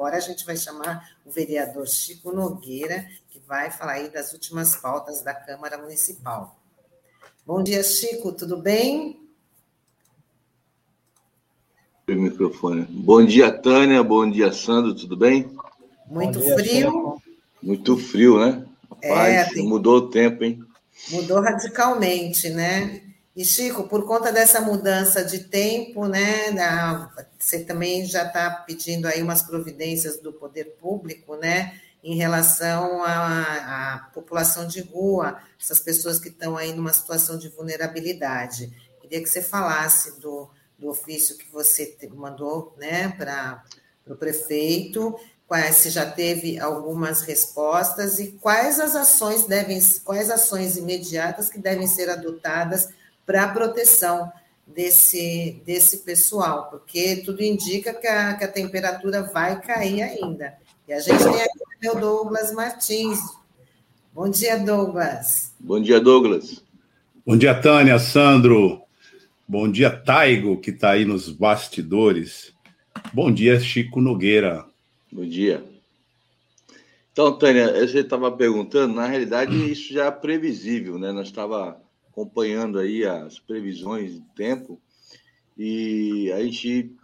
agora a gente vai chamar o vereador Chico Nogueira, que vai falar aí das últimas pautas da Câmara Municipal. Bom dia, Chico, tudo bem? O microfone. Bom dia, Tânia. Bom dia, Sandro. Tudo bem? Muito dia, frio. Muito frio, né? Rapaz, é, tem... mudou o tempo, hein? Mudou radicalmente, né? E, Chico, por conta dessa mudança de tempo, né, você também já está pedindo aí umas providências do poder público, né, em relação à, à população de rua, essas pessoas que estão aí numa situação de vulnerabilidade. Queria que você falasse do, do ofício que você mandou, né, para o prefeito, quais, se já teve algumas respostas e quais as ações devem, quais ações imediatas que devem ser adotadas para a proteção desse, desse pessoal, porque tudo indica que a, que a temperatura vai cair ainda. E a gente tem aqui o Douglas Martins. Bom dia, Douglas. Bom dia, Douglas. Bom dia, Tânia, Sandro. Bom dia, Taigo, que está aí nos bastidores. Bom dia, Chico Nogueira. Bom dia. Então, Tânia, você estava perguntando, na realidade, isso já é previsível, né? Nós estava acompanhando aí as previsões de tempo e a gente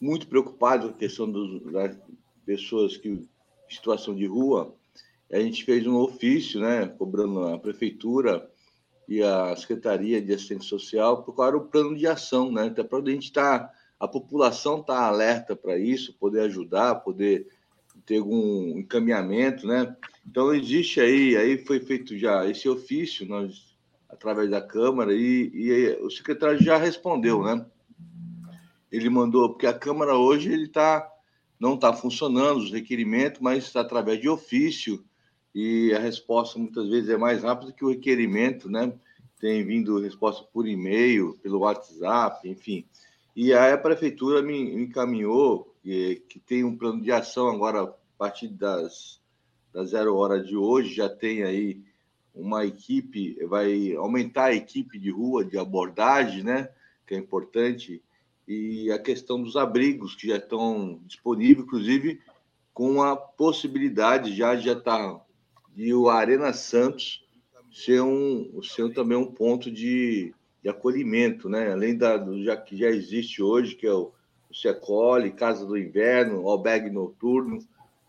muito preocupado com a questão dos, das pessoas que em situação de rua. A gente fez um ofício, né, cobrando a prefeitura e a secretaria de assistência social por causa do plano de ação, né, até para a gente estar tá, a população tá alerta para isso, poder ajudar, poder ter algum encaminhamento, né? Então existe aí, aí foi feito já esse ofício, nós através da Câmara, e, e o secretário já respondeu, né? Ele mandou, porque a Câmara hoje ele tá, não está funcionando, os requerimentos, mas está através de ofício, e a resposta muitas vezes é mais rápida que o requerimento, né? Tem vindo resposta por e-mail, pelo WhatsApp, enfim. E aí a prefeitura me, me encaminhou que, que tem um plano de ação agora, a partir das, das zero hora de hoje, já tem aí uma equipe, vai aumentar a equipe de rua, de abordagem, né? Que é importante, e a questão dos abrigos que já estão disponíveis, inclusive com a possibilidade já já está de o Arena Santos ser um ser também um ponto de, de acolhimento, né? Além da do já que já existe hoje que é o, o Secole, Casa do Inverno, Albergue Noturno,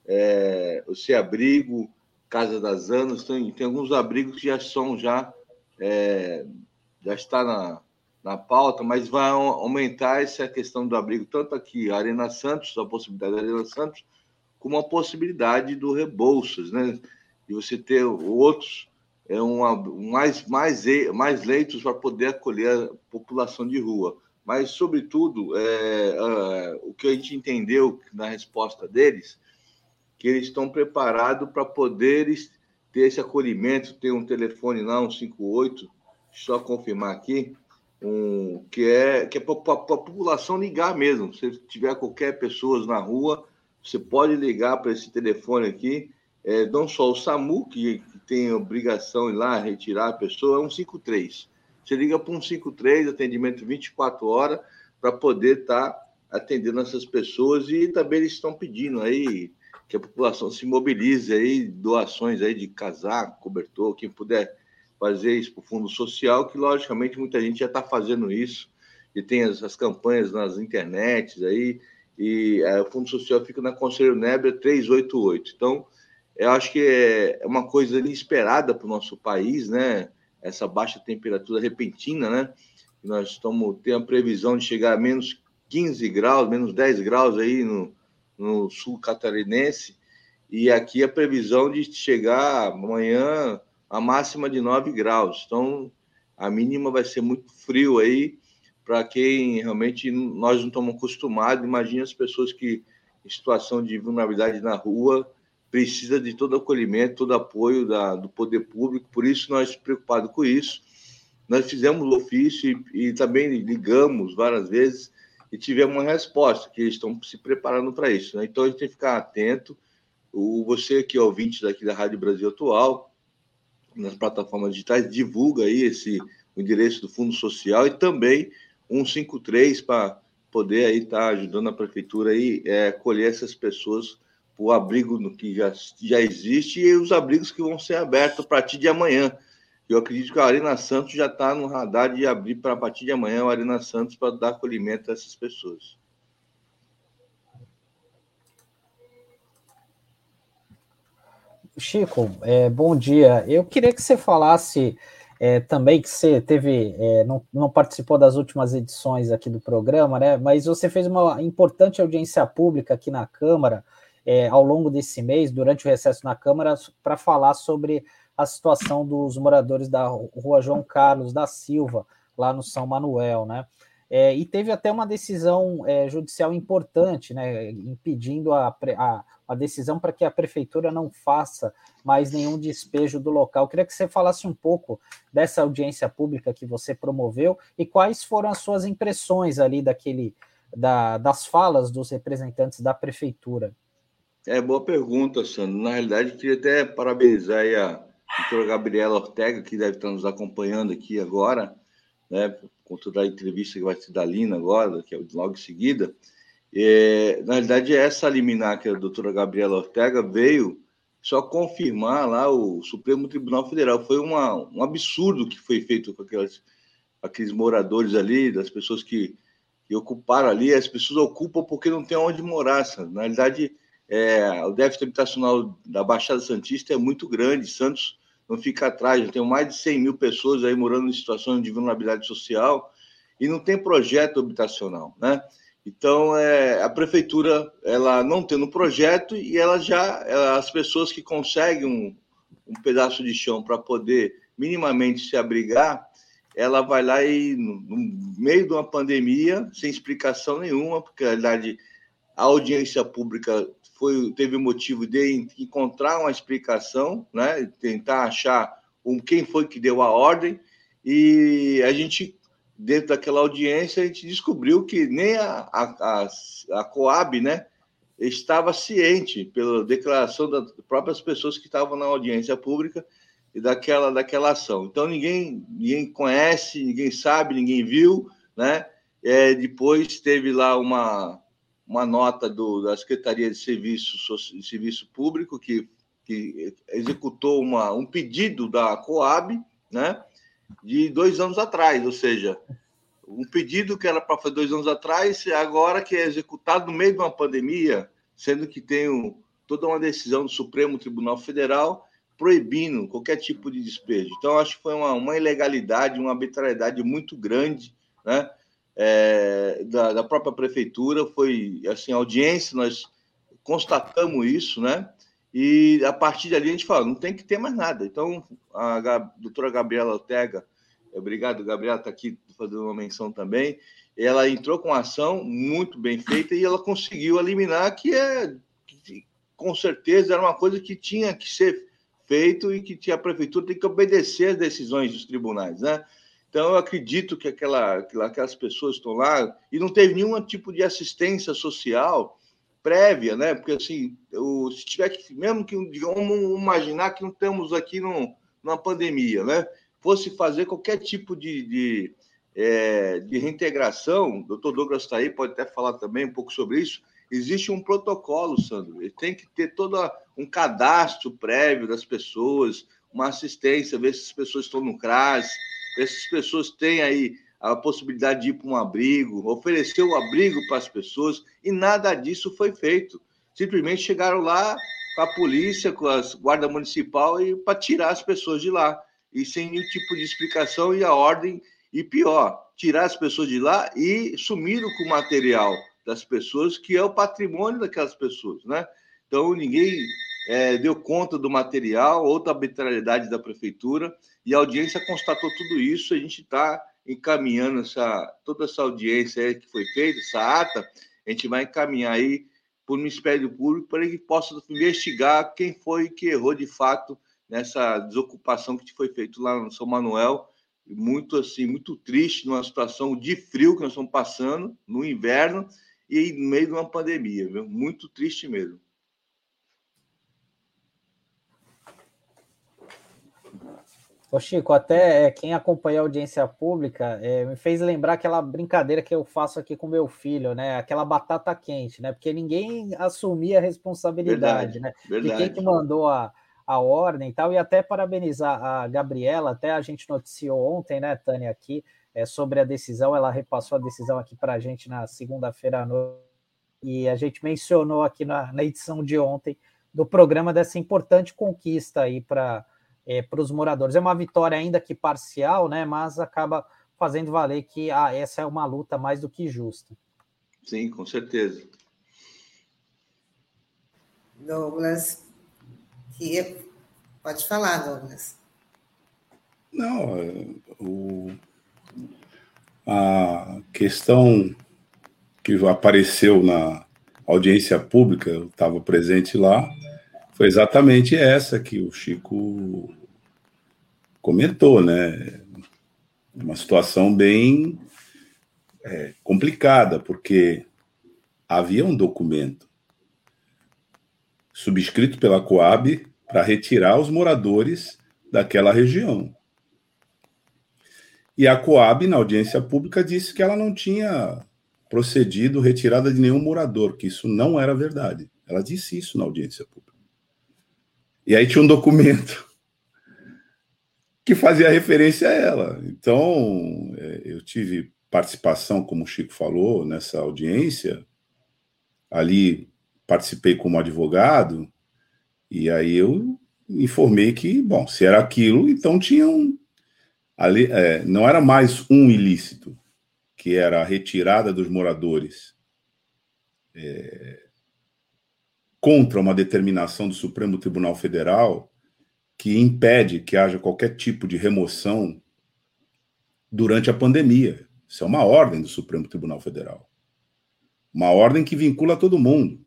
é, o Se Abrigo, Casa das Anas, tem, tem alguns abrigos que já são já é, já está na, na pauta, mas vai aumentar essa questão do abrigo, tanto aqui, Arena Santos, a possibilidade da Arena Santos, como a possibilidade do Rebouças, né? E você ter outros, é uma, mais, mais, mais leitos para poder acolher a população de rua. Mas, sobretudo, é, é, o que a gente entendeu na resposta deles que eles estão preparados para poder ter esse acolhimento. Tem um telefone lá, um 58, só confirmar aqui, um, que é que é para a população ligar mesmo. Se tiver qualquer pessoa na rua, você pode ligar para esse telefone aqui. É, não só o SAMU, que, que tem obrigação de ir lá retirar a pessoa, é um 53. Você liga para um 53, atendimento 24 horas, para poder estar tá atendendo essas pessoas e também eles estão pedindo aí que a população se mobilize aí, doações aí de casaco, cobertor, quem puder fazer isso para o Fundo Social, que logicamente muita gente já está fazendo isso, e tem as, as, campanhas nas internets aí, e é, o Fundo Social fica na Conselheiro Nebra 388. Então, eu acho que é, é uma coisa inesperada para o nosso país, né? Essa baixa temperatura repentina, né? Nós estamos tendo a previsão de chegar a menos 15 graus, menos 10 graus aí no, no sul catarinense, e aqui a previsão de chegar amanhã a máxima de 9 graus. Então, a mínima vai ser muito frio aí, para quem realmente nós não estamos acostumados. Imagina as pessoas que em situação de vulnerabilidade na rua precisa de todo acolhimento, todo apoio da, do poder público. Por isso, nós preocupados com isso. Nós fizemos o ofício e, e também ligamos várias vezes e tivemos uma resposta, que eles estão se preparando para isso. Né? Então a gente tem que ficar atento. O, você que é ouvinte daqui da Rádio Brasil Atual, nas plataformas digitais, divulga aí esse, o endereço do Fundo Social e também 153 para poder aí estar tá ajudando a prefeitura aí é, colher essas pessoas o abrigo que já, já existe e os abrigos que vão ser abertos a partir de amanhã. Eu acredito que a Arena Santos já está no radar de abrir para a partir de amanhã a Arena Santos para dar acolhimento a essas pessoas. Chico, é, bom dia. Eu queria que você falasse é, também que você teve, é, não, não, participou das últimas edições aqui do programa, né? Mas você fez uma importante audiência pública aqui na Câmara é, ao longo desse mês, durante o recesso na Câmara, para falar sobre a situação dos moradores da rua João Carlos da Silva, lá no São Manuel, né? É, e teve até uma decisão é, judicial importante, né, impedindo a, a, a decisão para que a prefeitura não faça mais nenhum despejo do local. Eu queria que você falasse um pouco dessa audiência pública que você promoveu e quais foram as suas impressões ali daquele da, das falas dos representantes da prefeitura. É boa pergunta, Sandro. Na realidade, queria até parabenizar a doutora Gabriela Ortega, que deve estar nos acompanhando aqui agora, né, com toda a entrevista que vai ser da Lina agora, que é logo em seguida, é, na realidade, essa liminar que a doutora Gabriela Ortega veio só confirmar lá o Supremo Tribunal Federal. Foi uma, um absurdo que foi feito com aquelas, aqueles moradores ali, das pessoas que, que ocuparam ali. As pessoas ocupam porque não tem onde morar. Sabe? Na realidade, é, o déficit habitacional da Baixada Santista é muito grande. Santos não fica atrás. Eu tenho mais de 100 mil pessoas aí morando em situações de vulnerabilidade social e não tem projeto habitacional, né? Então, é, a prefeitura, ela não tendo projeto e ela já, ela, as pessoas que conseguem um, um pedaço de chão para poder minimamente se abrigar, ela vai lá e, no, no, meio de uma pandemia, sem explicação nenhuma, porque, na verdade, a audiência pública foi, teve o motivo de encontrar uma explicação, né? tentar achar um, quem foi que deu a ordem, e a gente, dentro daquela audiência, a gente descobriu que nem a, a, a, a Coab né, estava ciente, pela declaração das próprias pessoas que estavam na audiência pública, e daquela, daquela ação. Então, ninguém, ninguém conhece, ninguém sabe, ninguém viu, né? É, depois teve lá uma, uma nota do, da Secretaria de Serviço, de Serviço Público, que, que executou uma, um pedido da Coab, né, de dois anos atrás, ou seja, um pedido que era para fazer dois anos atrás, agora que é executado no meio de uma pandemia, sendo que tem toda uma decisão do Supremo Tribunal Federal proibindo qualquer tipo de despejo. Então, acho que foi uma, uma ilegalidade, uma arbitrariedade muito grande, né? É, da, da, própria prefeitura, foi assim, audiência, nós constatamos isso, né? E a partir dali a gente fala, não tem que ter mais nada. Então, a, doutora Gabriela Ortega, obrigado, Gabriela, está aqui fazendo uma menção também. Ela entrou com ação muito bem feita e ela conseguiu eliminar, que é que, com certeza era uma coisa que tinha que ser feito e que a prefeitura tem que obedecer às decisões dos tribunais, né? Então, eu acredito que aquela, aquelas pessoas estão lá e não teve nenhum tipo de assistência social prévia, né? Porque, assim, eu, se tiver que, mesmo que, vamos imaginar que não estamos aqui num, numa pandemia, né? Fosse fazer qualquer tipo de, de, é, de reintegração, o doutor Douglas está aí, pode até falar também um pouco sobre isso. Existe um protocolo, Sandro, ele tem que ter todo um cadastro prévio das pessoas, uma assistência, ver se as pessoas estão no CRAS, essas pessoas têm aí a possibilidade de ir para um abrigo, oferecer o abrigo para as pessoas, e nada disso foi feito. Simplesmente chegaram lá com a polícia, com a guarda municipal, e para tirar as pessoas de lá, e sem nenhum tipo de explicação e a ordem, e pior, tirar as pessoas de lá e sumiram com o material das pessoas, que é o patrimônio daquelas pessoas, né? Então, ninguém é, deu conta do material, outra arbitrariedade da prefeitura, e a audiência constatou tudo isso. A gente está encaminhando essa, toda essa audiência que foi feita, essa ata, a gente vai encaminhar aí para o Ministério Público para que possa investigar quem foi que errou de fato nessa desocupação que foi feita lá no São Manuel. Muito assim, muito triste numa situação de frio que nós estamos passando no inverno e no meio de uma pandemia, viu? muito triste mesmo. Ô Chico, até é, quem acompanha a audiência pública é, me fez lembrar aquela brincadeira que eu faço aqui com meu filho, né? Aquela batata quente, né? Porque ninguém assumia a responsabilidade, verdade, né? Verdade. De quem que mandou a, a ordem e tal, e até parabenizar a Gabriela, até a gente noticiou ontem, né, Tânia, aqui, é, sobre a decisão, ela repassou a decisão aqui para a gente na segunda-feira à noite, e a gente mencionou aqui na, na edição de ontem do programa dessa importante conquista aí para é, os moradores. É uma vitória ainda que parcial, né, mas acaba fazendo valer que ah, essa é uma luta mais do que justa. Sim, com certeza. Douglas, que pode falar, Douglas. Não, é, o, a questão que apareceu na audiência pública, eu estava presente lá, foi exatamente essa que o Chico comentou, né? Uma situação bem é, complicada, porque havia um documento subscrito pela Coab para retirar os moradores daquela região. E a Coab, na audiência pública, disse que ela não tinha procedido retirada de nenhum morador, que isso não era verdade. Ela disse isso na audiência pública. E aí tinha um documento que fazia referência a ela. Então, é, eu tive participação, como o Chico falou, nessa audiência. Ali participei como advogado, e aí eu informei que, bom, se era aquilo, então tinha um. Ali, é, não era mais um ilícito, que era a retirada dos moradores é, contra uma determinação do Supremo Tribunal Federal que impede que haja qualquer tipo de remoção durante a pandemia. Isso é uma ordem do Supremo Tribunal Federal. Uma ordem que vincula todo mundo: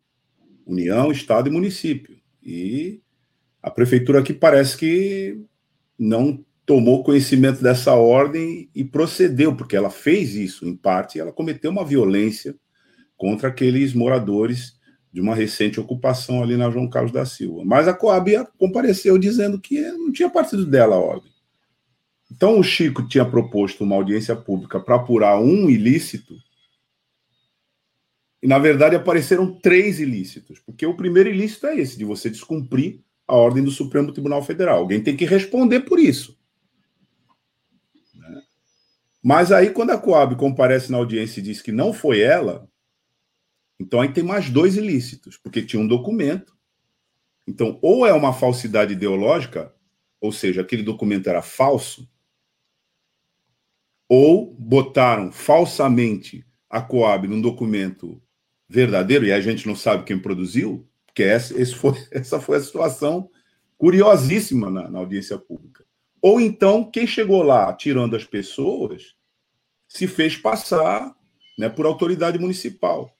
União, Estado e município. E a prefeitura aqui parece que não tomou conhecimento dessa ordem e procedeu, porque ela fez isso, em parte, ela cometeu uma violência contra aqueles moradores de uma recente ocupação ali na João Carlos da Silva. Mas a Coab compareceu dizendo que não tinha partido dela a ordem. Então o Chico tinha proposto uma audiência pública para apurar um ilícito e, na verdade, apareceram três ilícitos, porque o primeiro ilícito é esse, de você descumprir a ordem do Supremo Tribunal Federal. Alguém tem que responder por isso. Né? Mas aí, quando a Coab comparece na audiência e diz que não foi ela, então aí tem mais dois ilícitos, porque tinha um documento. Então, ou é uma falsidade ideológica, ou seja, aquele documento era falso, ou botaram falsamente a Coab num documento verdadeiro, e a gente não sabe quem produziu, porque essa, foi, essa foi a situação curiosíssima na, na audiência pública. Ou então, quem chegou lá tirando as pessoas se fez passar né, por autoridade municipal.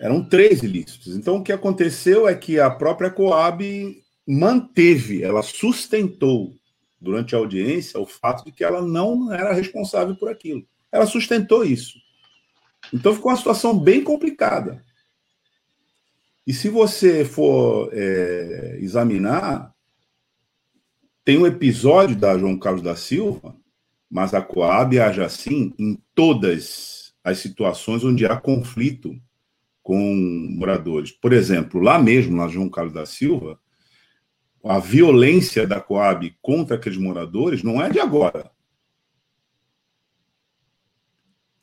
Eram três ilícitos. Então, o que aconteceu é que a própria Coab manteve, ela sustentou durante a audiência o fato de que ela não era responsável por aquilo. Ela sustentou isso. Então ficou uma situação bem complicada. E se você for é, examinar, tem um episódio da João Carlos da Silva, mas a Coab age assim em todas as situações onde há conflito com moradores. Por exemplo, lá mesmo, na João Carlos da Silva, a violência da Coab contra aqueles moradores não é de agora.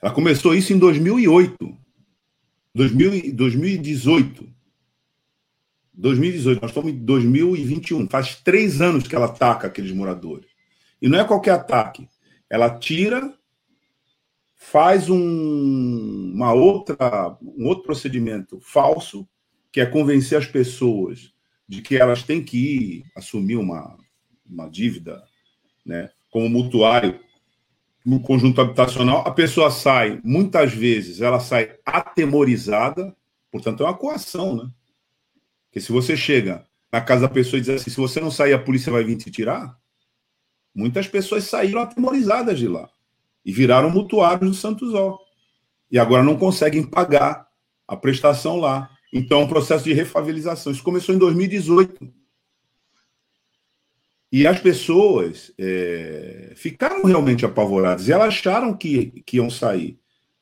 Ela começou isso em 2008. 2000, 2018. 2018, nós estamos em 2021. Faz três anos que ela ataca aqueles moradores. E não é qualquer ataque. Ela tira, faz um, uma outra, um outro procedimento falso, que é convencer as pessoas de que elas têm que ir assumir uma, uma dívida né, como mutuário no conjunto habitacional, a pessoa sai, muitas vezes, ela sai atemorizada, portanto, é uma coação, né? Porque se você chega na casa da pessoa e diz assim: se você não sair, a polícia vai vir te tirar. Muitas pessoas saíram atemorizadas de lá e viraram mutuários do Santos Ó. E agora não conseguem pagar a prestação lá. Então, é um processo de refavelização. Isso começou em 2018. E as pessoas é, ficaram realmente apavoradas. E elas acharam que, que iam sair.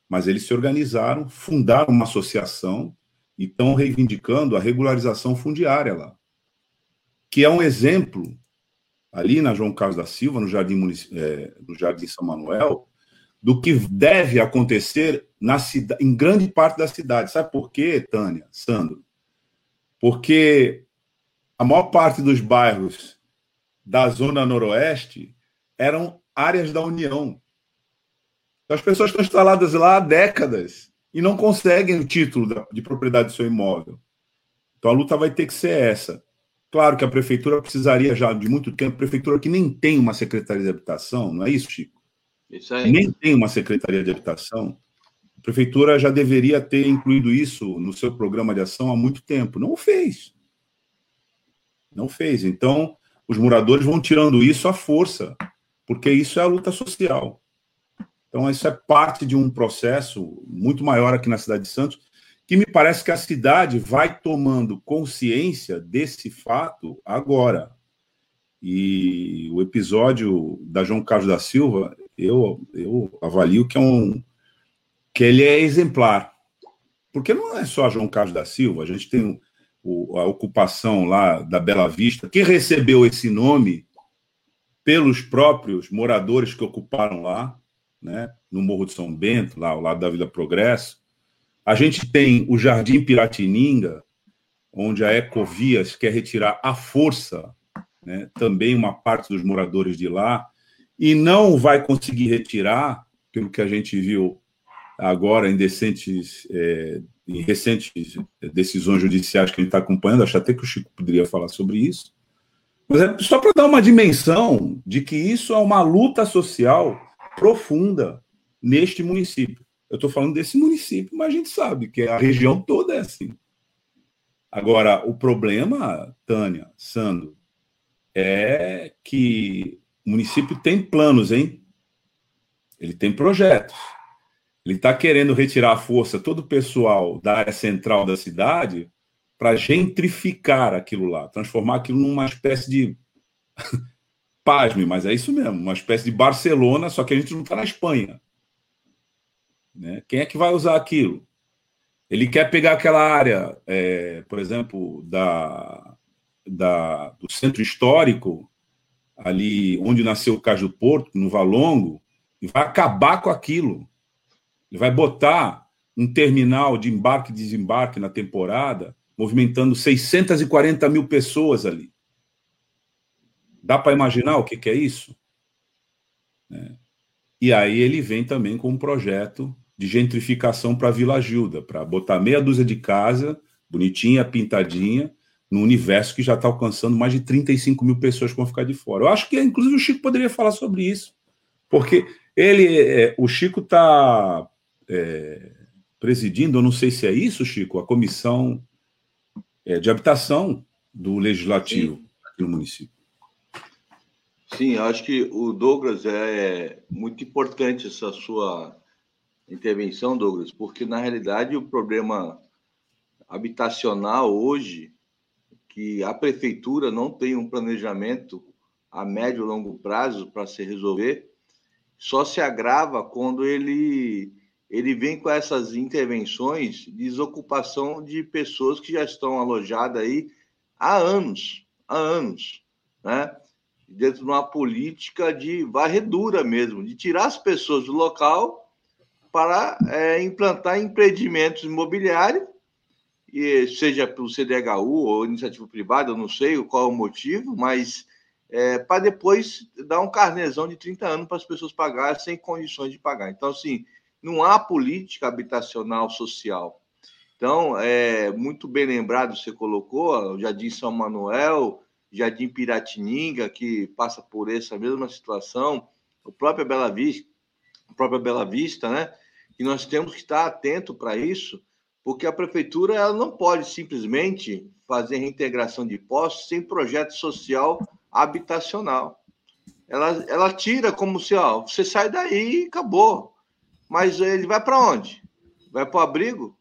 Mas eles se organizaram, fundaram uma associação e estão reivindicando a regularização fundiária lá. Que é um exemplo, ali na João Carlos da Silva, no Jardim, é, no Jardim São Manuel, do que deve acontecer na em grande parte da cidade. Sabe por quê, Tânia, Sandro? Porque a maior parte dos bairros da Zona Noroeste eram áreas da União. As pessoas estão instaladas lá há décadas e não conseguem o título de propriedade do seu imóvel. Então a luta vai ter que ser essa. Claro que a prefeitura precisaria já de muito tempo, prefeitura que nem tem uma secretaria de habitação, não é isso, Chico? Nem tem uma secretaria de habitação. A prefeitura já deveria ter incluído isso no seu programa de ação há muito tempo. Não o fez. Não fez. Então, os moradores vão tirando isso à força, porque isso é a luta social. Então, isso é parte de um processo muito maior aqui na cidade de Santos, que me parece que a cidade vai tomando consciência desse fato agora. E o episódio da João Carlos da Silva, eu, eu avalio que é um que ele é exemplar. Porque não é só João Carlos da Silva, a gente tem o, a ocupação lá da Bela Vista, que recebeu esse nome pelos próprios moradores que ocuparam lá, né, no Morro de São Bento, lá ao lado da Vila Progresso. A gente tem o Jardim Piratininga, onde a Ecovias quer retirar à força né, também uma parte dos moradores de lá, e não vai conseguir retirar, pelo que a gente viu agora em decentes é, em recentes decisões judiciais que a gente está acompanhando, acho até que o Chico poderia falar sobre isso. Mas é só para dar uma dimensão de que isso é uma luta social profunda neste município. Eu estou falando desse município, mas a gente sabe que a região toda é assim. Agora, o problema, Tânia, Sandro, é que o município tem planos, hein? Ele tem projetos. Ele está querendo retirar a força todo o pessoal da área central da cidade para gentrificar aquilo lá, transformar aquilo numa espécie de. Pasme, mas é isso mesmo, uma espécie de Barcelona, só que a gente não está na Espanha. Né? Quem é que vai usar aquilo? Ele quer pegar aquela área, é, por exemplo, da, da, do centro histórico, ali onde nasceu o do Porto, no Valongo, e vai acabar com aquilo. Ele vai botar um terminal de embarque e desembarque na temporada, movimentando 640 mil pessoas ali. Dá para imaginar o que, que é isso? É. E aí ele vem também com um projeto de gentrificação para Vila Gilda, para botar meia dúzia de casa, bonitinha, pintadinha, no universo que já está alcançando mais de 35 mil pessoas que vão ficar de fora. Eu acho que, inclusive, o Chico poderia falar sobre isso, porque ele, é, o Chico está é, presidindo, eu não sei se é isso, Chico, a comissão é, de habitação do Legislativo Sim. aqui no município. Sim, acho que o Douglas é muito importante essa sua intervenção, Douglas, porque na realidade o problema habitacional hoje, que a prefeitura não tem um planejamento a médio e longo prazo para se resolver, só se agrava quando ele ele vem com essas intervenções de desocupação de pessoas que já estão alojadas aí há anos, há anos, né? Dentro de uma política de varredura mesmo, de tirar as pessoas do local para é, implantar empreendimentos imobiliários, e seja pelo CDHU ou iniciativa privada, eu não sei qual é o motivo, mas é, para depois dar um carnezão de 30 anos para as pessoas pagarem sem condições de pagar. Então, assim, não há política habitacional social. Então, é muito bem lembrado, você colocou, o Jardim São Manuel, Jardim Piratininga, que passa por essa mesma situação, o próprio Bela Vista, a própria Bela Vista, né? E nós temos que estar atento para isso, porque a prefeitura ela não pode simplesmente fazer reintegração de postos sem projeto social habitacional. Ela, ela tira como se, ó, você sai daí e acabou. Mas ele vai para onde? Vai para o abrigo?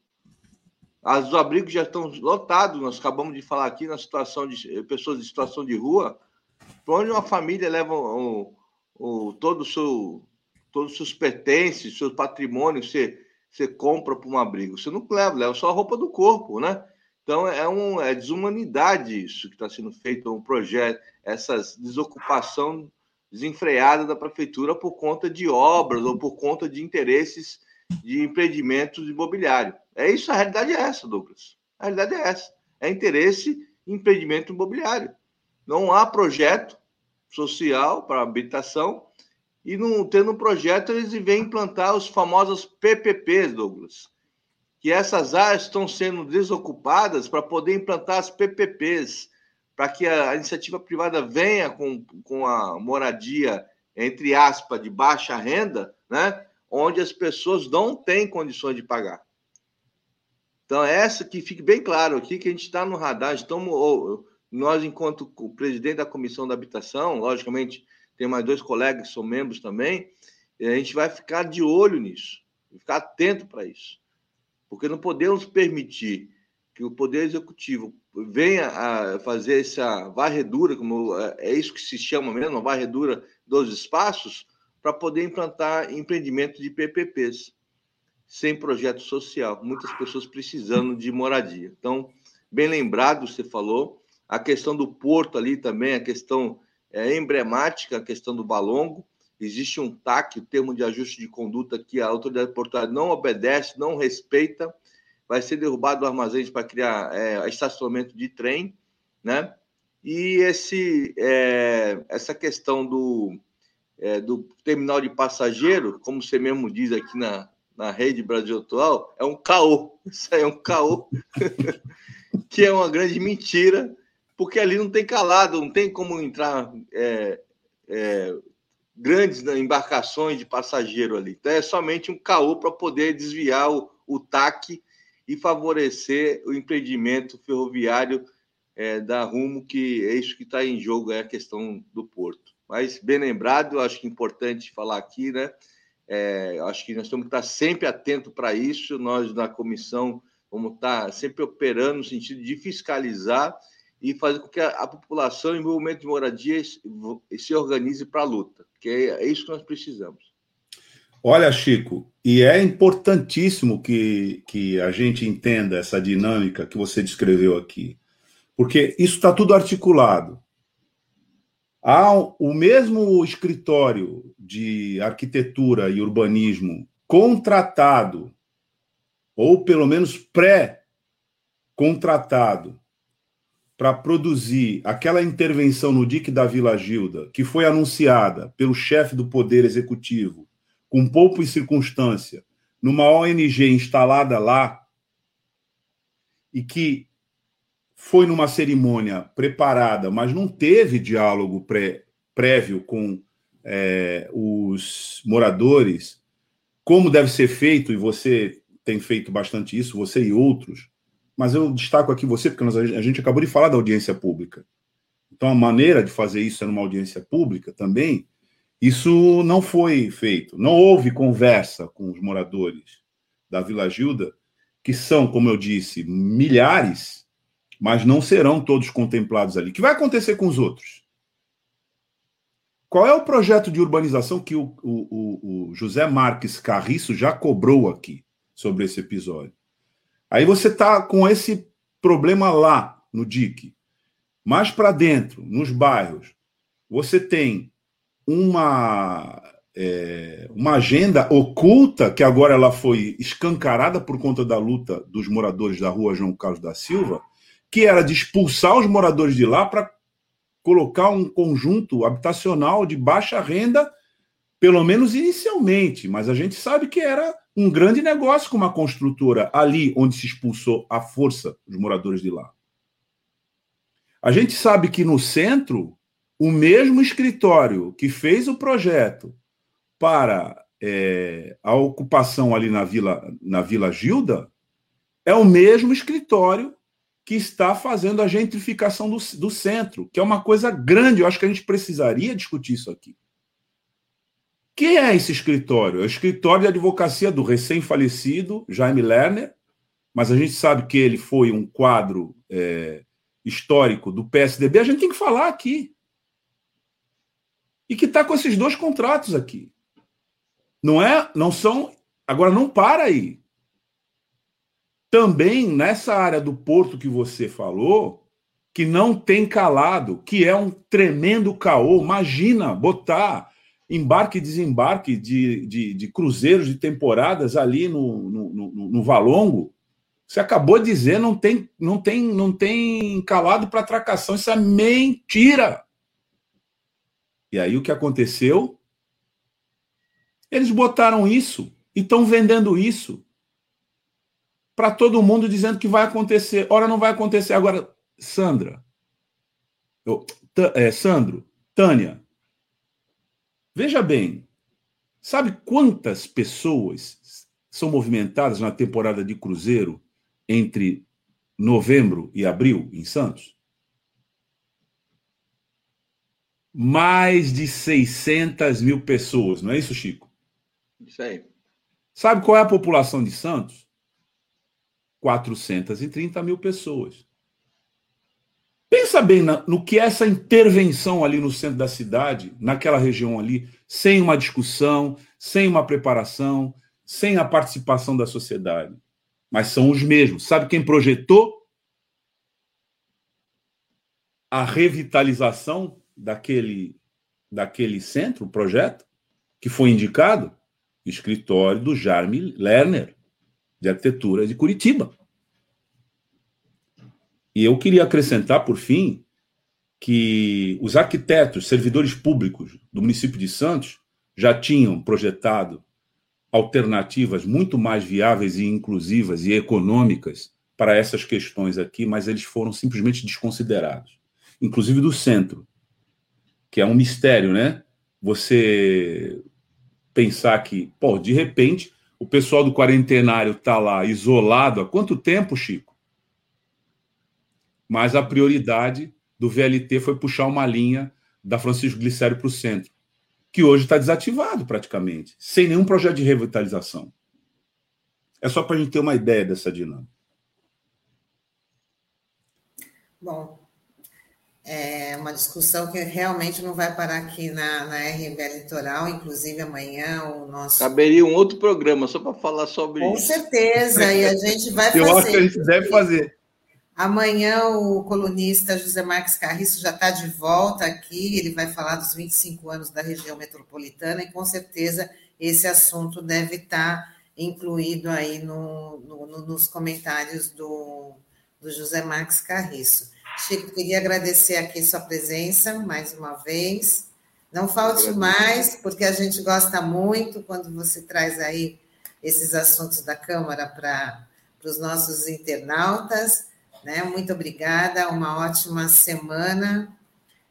Os abrigos já estão lotados. Nós acabamos de falar aqui na situação de pessoas em situação de rua. Para onde uma família leva o, o, todo o seu, todos os seus pertences, seus patrimônios, você, você compra para um abrigo. Você não leva, leva só a roupa do corpo, né? Então é, um, é desumanidade isso que está sendo feito, um projeto, essa desocupação desenfreada da prefeitura por conta de obras ou por conta de interesses de empreendimentos imobiliários. É isso, a realidade é essa, Douglas. A realidade é essa. É interesse em empreendimento imobiliário. Não há projeto social para habitação e não tendo um projeto eles vêm implantar os famosos PPPs, Douglas. Que essas áreas estão sendo desocupadas para poder implantar as PPPs, para que a iniciativa privada venha com, com a moradia, entre aspas, de baixa renda, né? onde as pessoas não têm condições de pagar. Então, é essa que fique bem claro aqui, que a gente está no radar, estamos, nós, enquanto presidente da Comissão da Habitação, logicamente, tem mais dois colegas que são membros também, a gente vai ficar de olho nisso, ficar atento para isso, porque não podemos permitir que o Poder Executivo venha a fazer essa varredura, como é, é isso que se chama mesmo, a varredura dos espaços, para poder implantar empreendimentos de PPPs, sem projeto social, muitas pessoas precisando de moradia. Então, bem lembrado, você falou, a questão do porto ali também, a questão é, emblemática, a questão do balongo, existe um TAC, o termo de ajuste de conduta, que a autoridade portuária não obedece, não respeita, vai ser derrubado o armazém para criar é, estacionamento de trem, né? E esse, é, essa questão do, é, do terminal de passageiro, como você mesmo diz aqui na, na rede Brasil Atual, é um caô. Isso aí é um caô, que é uma grande mentira, porque ali não tem calado, não tem como entrar é, é, grandes embarcações de passageiro ali. Então é somente um caô para poder desviar o, o TAC e favorecer o empreendimento ferroviário é, da Rumo, que é isso que está em jogo, é a questão do porto. Mas, bem lembrado, eu acho que é importante falar aqui, né? É, acho que nós temos que estar sempre atento para isso. Nós, na comissão, vamos estar sempre operando no sentido de fiscalizar e fazer com que a, a população em movimento de moradia se organize para a luta, que é, é isso que nós precisamos. Olha, Chico, e é importantíssimo que, que a gente entenda essa dinâmica que você descreveu aqui, porque isso está tudo articulado. Há o mesmo escritório de arquitetura e urbanismo contratado, ou pelo menos pré-contratado, para produzir aquela intervenção no DIC da Vila Gilda, que foi anunciada pelo chefe do Poder Executivo com pouco e circunstância, numa ONG instalada lá, e que foi numa cerimônia preparada, mas não teve diálogo pré, prévio com é, os moradores, como deve ser feito, e você tem feito bastante isso, você e outros, mas eu destaco aqui você, porque nós, a gente acabou de falar da audiência pública. Então, a maneira de fazer isso é numa audiência pública também, isso não foi feito. Não houve conversa com os moradores da Vila Gilda, que são, como eu disse, milhares, mas não serão todos contemplados ali. O que vai acontecer com os outros? Qual é o projeto de urbanização que o, o, o José Marques Carriço já cobrou aqui sobre esse episódio? Aí você está com esse problema lá no DIC. Mais para dentro, nos bairros, você tem uma, é, uma agenda oculta, que agora ela foi escancarada por conta da luta dos moradores da rua João Carlos da Silva, que era de expulsar os moradores de lá para colocar um conjunto habitacional de baixa renda, pelo menos inicialmente, mas a gente sabe que era um grande negócio com uma construtora ali onde se expulsou à força os moradores de lá. A gente sabe que no centro o mesmo escritório que fez o projeto para é, a ocupação ali na Vila, na Vila Gilda é o mesmo escritório que está fazendo a gentrificação do, do centro, que é uma coisa grande. Eu acho que a gente precisaria discutir isso aqui. Quem é esse escritório? É o escritório de advocacia do recém-falecido Jaime Lerner, mas a gente sabe que ele foi um quadro é, histórico do PSDB. A gente tem que falar aqui. e que está com esses dois contratos aqui. Não é, não são. Agora não para aí. Também nessa área do porto que você falou, que não tem calado, que é um tremendo caô. Imagina botar embarque e desembarque de, de, de cruzeiros de temporadas ali no, no, no, no Valongo. Você acabou de dizer, não tem, não tem, não tem calado para atracação. Isso é mentira. E aí o que aconteceu? Eles botaram isso e estão vendendo isso para todo mundo dizendo que vai acontecer. Ora, não vai acontecer. Agora, Sandra, eu, é, Sandro, Tânia, veja bem, sabe quantas pessoas são movimentadas na temporada de cruzeiro entre novembro e abril em Santos? Mais de 600 mil pessoas, não é isso, Chico? Isso aí. Sabe qual é a população de Santos? 430 mil pessoas. Pensa bem no que é essa intervenção ali no centro da cidade, naquela região ali, sem uma discussão, sem uma preparação, sem a participação da sociedade mas são os mesmos. Sabe quem projetou a revitalização daquele, daquele centro, o projeto, que foi indicado? Escritório do Jarme Lerner, de arquitetura de Curitiba. E eu queria acrescentar, por fim, que os arquitetos, servidores públicos do município de Santos já tinham projetado alternativas muito mais viáveis e inclusivas e econômicas para essas questões aqui, mas eles foram simplesmente desconsiderados, inclusive do centro, que é um mistério, né? Você pensar que, pô, de repente, o pessoal do quarentenário está lá isolado há quanto tempo, Chico? Mas a prioridade do VLT foi puxar uma linha da Francisco Glicério para o centro que hoje está desativado praticamente, sem nenhum projeto de revitalização. É só para a gente ter uma ideia dessa dinâmica. Bom, é uma discussão que realmente não vai parar aqui na, na RBL Litoral, inclusive amanhã o nosso. Caberia um outro programa só para falar sobre Com isso. Com certeza, e a gente vai fazer. Eu acho que a gente deve fazer. Amanhã o colunista José Marques Carriço já está de volta aqui, ele vai falar dos 25 anos da região metropolitana e com certeza esse assunto deve estar tá incluído aí no, no, nos comentários do, do José Marques Carriço. Chico, queria agradecer aqui sua presença mais uma vez. Não falte mais, porque a gente gosta muito quando você traz aí esses assuntos da Câmara para os nossos internautas. Né? Muito obrigada, uma ótima semana.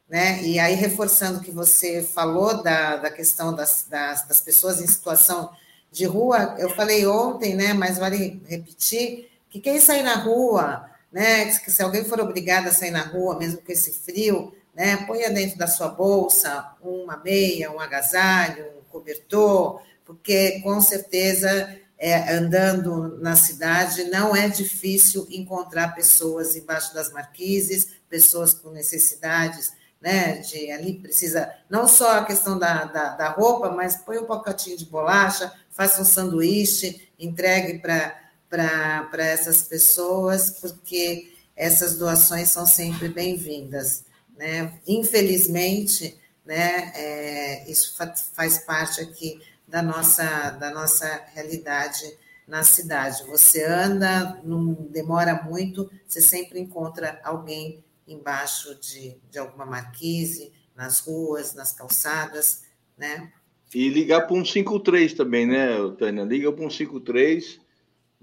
Né? E aí, reforçando o que você falou da, da questão das, das, das, pessoas em situação de rua, eu falei ontem, né? mas vale repetir, que quem sair na rua, né? que se alguém for obrigado a sair na rua, mesmo com esse frio, né? ponha dentro da sua bolsa uma meia, um agasalho, um cobertor, porque com certeza é, andando na cidade, não é difícil encontrar pessoas embaixo das marquises, pessoas com necessidades, né, de ali precisa, não só a questão da, da, da roupa, mas põe um pacotinho de bolacha, faça um sanduíche, entregue para essas pessoas, porque essas doações são sempre bem-vindas. Né? Infelizmente, né, é, isso faz parte aqui da nossa, da nossa realidade na cidade. Você anda, não demora muito, você sempre encontra alguém embaixo de, de alguma marquise, nas ruas, nas calçadas, né? E ligar para um 53 também, né, Tânia? Liga para um 53,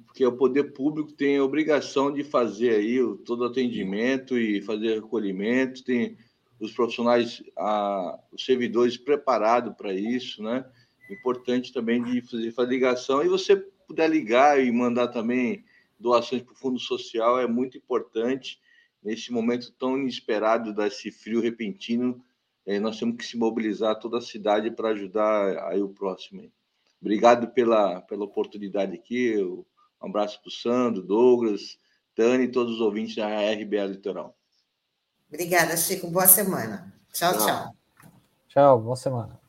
porque o poder público tem a obrigação de fazer aí todo atendimento e fazer recolhimento, tem os profissionais, a, os servidores preparados para isso, né? Importante também de fazer, fazer ligação. E você puder ligar e mandar também doações para o Fundo Social, é muito importante. Nesse momento tão inesperado desse frio repentino, é, nós temos que se mobilizar toda a cidade para ajudar aí o próximo. Obrigado pela, pela oportunidade aqui. Um abraço para o Sandro, Douglas, Tani e todos os ouvintes da RBA Litoral. Obrigada, Chico. Boa semana. tchau. tchau. tchau. Tchau, boa semana.